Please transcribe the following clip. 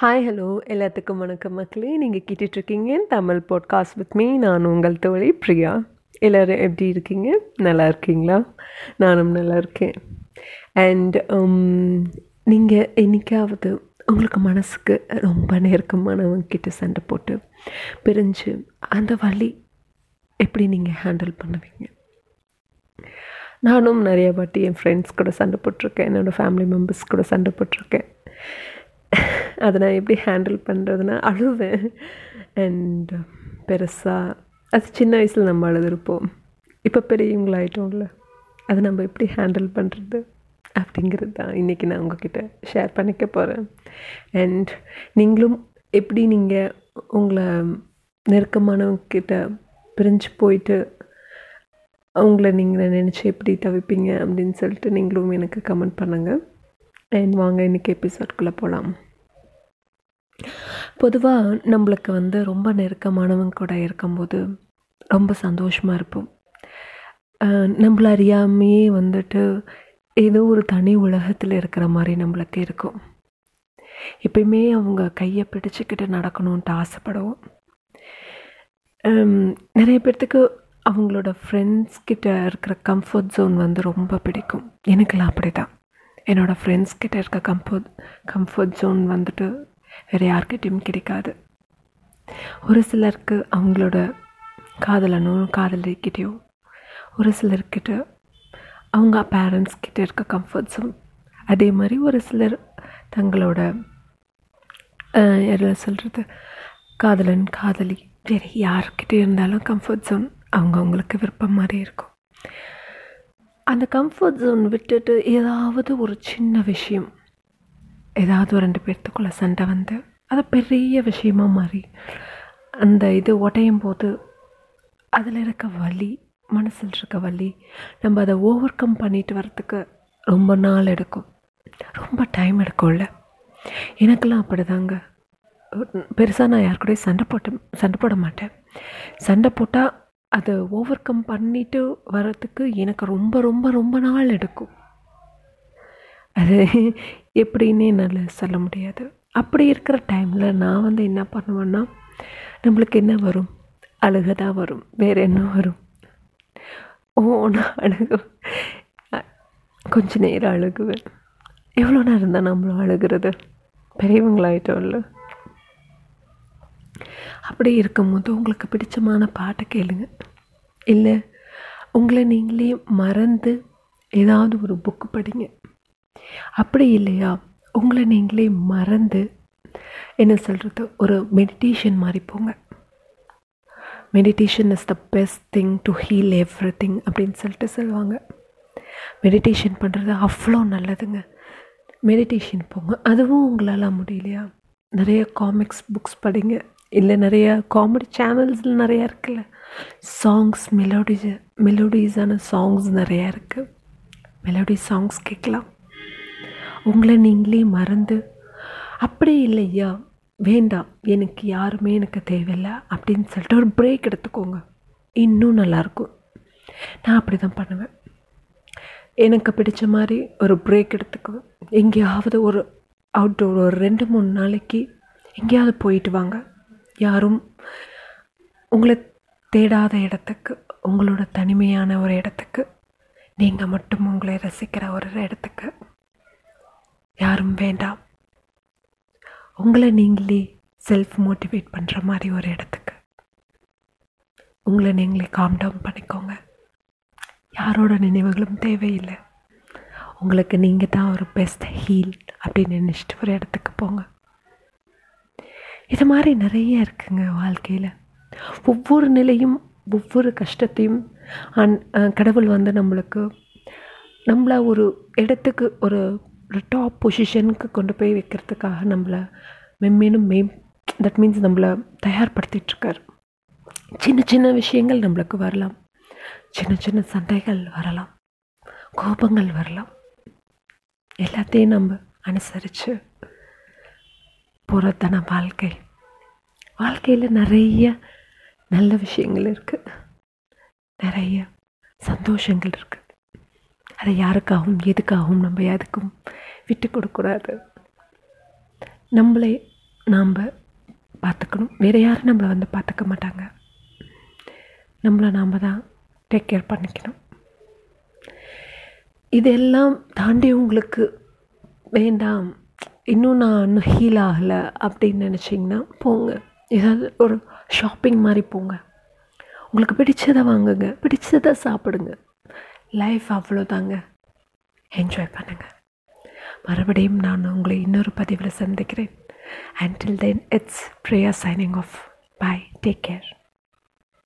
Hi hello எல்லாத்துக்கும் வணக்கம் மக்களே. நீங்கள் கேட்டுட்ருக்கீங்க தமிழ் பாட்காஸ்ட் வித் மீ நான் உங்கள் தோழி பிரியா. எல்லோரும் எப்படி இருக்கீங்க? நல்லா இருக்கீங்களா? நானும் நல்லா இருக்கேன். அண்ட் um, நீங்கள் என்றைக்காவது உங்களுக்கு மனசுக்கு ரொம்ப நெருக்கமானவங்க கிட்ட சண்டை போட்டு பிரிஞ்சு அந்த வழி எப்படி நீங்கள் ஹேண்டில் பண்ணுவீங்க? நானும் நிறைய வாட்டி என் ஃப்ரெண்ட்ஸ் கூட சண்டை போட்டிருக்கேன். என்னோடய ஃபேமிலி மெம்பர்ஸ் கூட சண்டை போட்டிருக்கேன். அதை நான் எப்படி ஹேண்டில் பண்ணுறதுன்னா அழுவேன். அண்ட் பெருசாக அது சின்ன வயசில் நம்ம அழுதுருப்போம். இப்போ பெரியவங்களாயிட்டோம்ல அதை நம்ம எப்படி ஹேண்டில் பண்ணுறது அப்படிங்கிறது தான் இன்றைக்கி நான் உங்ககிட்ட ஷேர் பண்ணிக்க போகிறேன் அண்ட் நீங்களும் எப்படி நீங்கள் உங்களை நெருக்கமானவங்கிட்ட பிரிஞ்சு போயிட்டு அவங்கள நீங்கள் நினச்சி எப்படி தவிப்பீங்க அப்படின்னு சொல்லிட்டு நீங்களும் எனக்கு கமெண்ட் பண்ணுங்கள் அண்ட் வாங்க இன்றைக்கி எபிசோட்குள்ளே போகலாம் பொதுவாக நம்மளுக்கு வந்து ரொம்ப நெருக்கமானவங்க கூட இருக்கும்போது ரொம்ப சந்தோஷமாக இருப்போம். நம்மள அறியாமையே வந்துட்டு ஏதோ ஒரு தனி உலகத்தில் இருக்கிற மாதிரி நம்மளுக்கு இருக்கும். எப்பயுமே அவங்க கையை பிடிச்சிக்கிட்டு நடக்கணுன்ட்டு ஆசைப்படுவோம். நிறைய பேர்த்துக்கு அவங்களோட ஃப்ரெண்ட்ஸ் கிட்ட இருக்கிற கம்ஃபர்ட் ஜோன் வந்து ரொம்ப பிடிக்கும். எனக்கெல்லாம் அப்படி தான் என்னோடய ஃப்ரெண்ட்ஸ் கிட்ட இருக்க கம்ஃபர்ட் கம்ஃபர்ட் ஜோன் வந்துட்டு வேறு யாருக்கிட்டையும் கிடைக்காது. ஒரு சிலருக்கு அவங்களோட காதலனும் காதலிக்கிட்டேயோ ஒரு சிலர்கிட்ட அவங்க பேரண்ட்ஸ் கிட்ட இருக்க கம்ஃபர்ட்ஸும் அதே மாதிரி ஒரு சிலர் தங்களோட எதில் சொல்கிறது காதலன் காதலி வேறு யார்கிட்ட இருந்தாலும் கம்ஃபர்ட் ஜோன் அவங்க அவங்களுக்கு விருப்பம் மாதிரி இருக்கும். அந்த கம்ஃபர்ட் ஜோன் விட்டுட்டு ஏதாவது ஒரு சின்ன விஷயம் ஏதாவது ஒரு ரெண்டு பேர்த்துக்குள்ளே சண்டை வந்து அது பெரிய விஷயமா மாறி அந்த இது உடையும் போது அதில் இருக்க வலி மனசில் இருக்க வலி நம்ம அதை ஓவர் கம் பண்ணிட்டு வரத்துக்கு ரொம்ப நாள் எடுக்கும். ரொம்ப டைம் எடுக்கும்ல. எனக்கெல்லாம் அப்படி தாங்க பெருசாக நான் யார் கூடயும் சண்டை போட்டு சண்டை போட மாட்டேன். சண்டை போட்டால் அதை ஓவர் கம் பண்ணிட்டு வரத்துக்கு எனக்கு ரொம்ப ரொம்ப ரொம்ப நாள் எடுக்கும். அது எப்படின்னே என்னால் சொல்ல முடியாது. அப்படி இருக்கிற டைமில் நான் வந்து என்ன பண்ணுவேன்னா நம்மளுக்கு என்ன வரும்? அழுக தான் வரும். வேறு என்ன வரும்? ஓ நான் அழுகு கொஞ்ச நேரம் அழுகுவேன். எவ்வளோ நேரம் தான் நம்மளும் அழுகிறது? பெரியவங்களாயிட்டோம்ல. அப்படி இருக்கும்போது உங்களுக்கு பிடிச்சமான பாட்டை கேளுங்க. இல்லை உங்களை நீங்களே மறந்து ஏதாவது ஒரு புக்கு படிங்க. அப்படி இல்லையா? உங்களை நீங்களே மறந்து என்ன சொல்கிறது ஒரு மெடிடேஷன் மாதிரி போங்க. Meditation is the best thing to heal everything அப்படின்னு சொல்லிட்டு சொல்லுவாங்க. மெடிடேஷன் பண்ணுறது அவ்வளோ நல்லதுங்க. மெடிடேஷன் போங்க. அதுவும் உங்களால் முடியலையா? நிறைய காமிக்ஸ் புக்ஸ் படிங்க. இல்லை நிறைய காமெடி சேனல்ஸில் நிறையா இருக்குல்ல. சாங்ஸ் மெலோடிஸ் மெலோடிஸான சாங்ஸ் நிறையா இருக்குது மெலோடி சாங்ஸ் கேட்கலாம். உங்களை நீங்களே மறந்து அப்படி இல்லையா? வேண்டாம். எனக்கு யாருமே எனக்கு தேவையில்லை. அப்படின்னு சொல்லிட்டு ஒரு பிரேக் எடுத்துக்கோங்க. இன்னும் நல்லாயிருக்கும். நான் அப்படி தான் பண்ணுவேன். எனக்கு பிடிச்ச மாதிரி ஒரு பிரேக் எடுத்துக்குவேன் எங்கேயாவது ஒரு அவுட்டோர் ஒரு ரெண்டு மூணு நாளைக்கு எங்கேயாவது போயிட்டு வாங்க. யாரும் உங்களை தேடாத இடத்துக்கு உங்களோட தனிமையான ஒரு இடத்துக்கு நீங்கள் மட்டும் உங்களை ரசிக்கிற ஒரு இடத்துக்கு யாரும் வேண்டாம். உங்களை நீங்களே செல்ஃப் மோட்டிவேட் பண்ணுற மாதிரி ஒரு இடத்துக்கு. உங்களை நீங்களே காம் டவுன் பண்ணிக்கோங்க. யாரோட நினைவுகளும் தேவையில்லை. உங்களுக்கு நீங்கள் தான் ஒரு பெஸ்ட் ஹீல் அப்படின்னு நினச்சிட்டு ஒரு இடத்துக்கு போங்க. இது மாதிரி நிறைய இருக்குங்க வாழ்க்கையில். ஒவ்வொரு நிலையும் ஒவ்வொரு கஷ்டத்தையும் அன் கடவுள் வந்து நம்மளுக்கு நம்மளை ஒரு இடத்துக்கு ஒரு ஒரு டாப் பொசிஷனுக்கு கொண்டு போய் வைக்கிறதுக்காக நம்மளை மென்மேலும் மேம் தட் மீன்ஸ் நம்மளை தயார்படுத்திகிட்ருக்கார் சின்ன சின்ன விஷயங்கள் நம்மளுக்கு வரலாம். சின்ன சின்ன சண்டைகள் வரலாம். கோபங்கள் வரலாம். எல்லாத்தையும் நம்ம அனுசரித்து போகிறதான வாழ்க்கை. வாழ்க்கையில் நிறைய நல்ல விஷயங்கள் இருக்குது நிறைய சந்தோஷங்கள் இருக்குது அதை யாருக்காகவும் எதுக்காகவும் நம்ம எதுக்கும் விட்டு கொடுக்கூடாது நம்மளை நாம் பார்த்துக்கணும். வேறு யாரும் நம்மளை வந்து பார்த்துக்க மாட்டாங்க. நம்மளை நாம் தான் டேக் கேர் பண்ணிக்கணும். இதெல்லாம் தாண்டி உங்களுக்கு வேண்டாம். இன்னும் நான் இன்னும் ஹீல் ஆகலை அப்படின்னு நினச்சிங்கன்னா போங்க. ஏதாவது ஒரு ஷாப்பிங் மாதிரி போங்க. உங்களுக்கு பிடிச்சதை வாங்குங்க. பிடிச்சதை சாப்பிடுங்க. லைஃப் அவ்வளோதாங்க என்ஜாய் பண்ணுங்கள் மறுபடியும் நான் உங்களை இன்னொரு பதிவில் சந்திக்கிறேன். Until then it's prayer signing off bye take care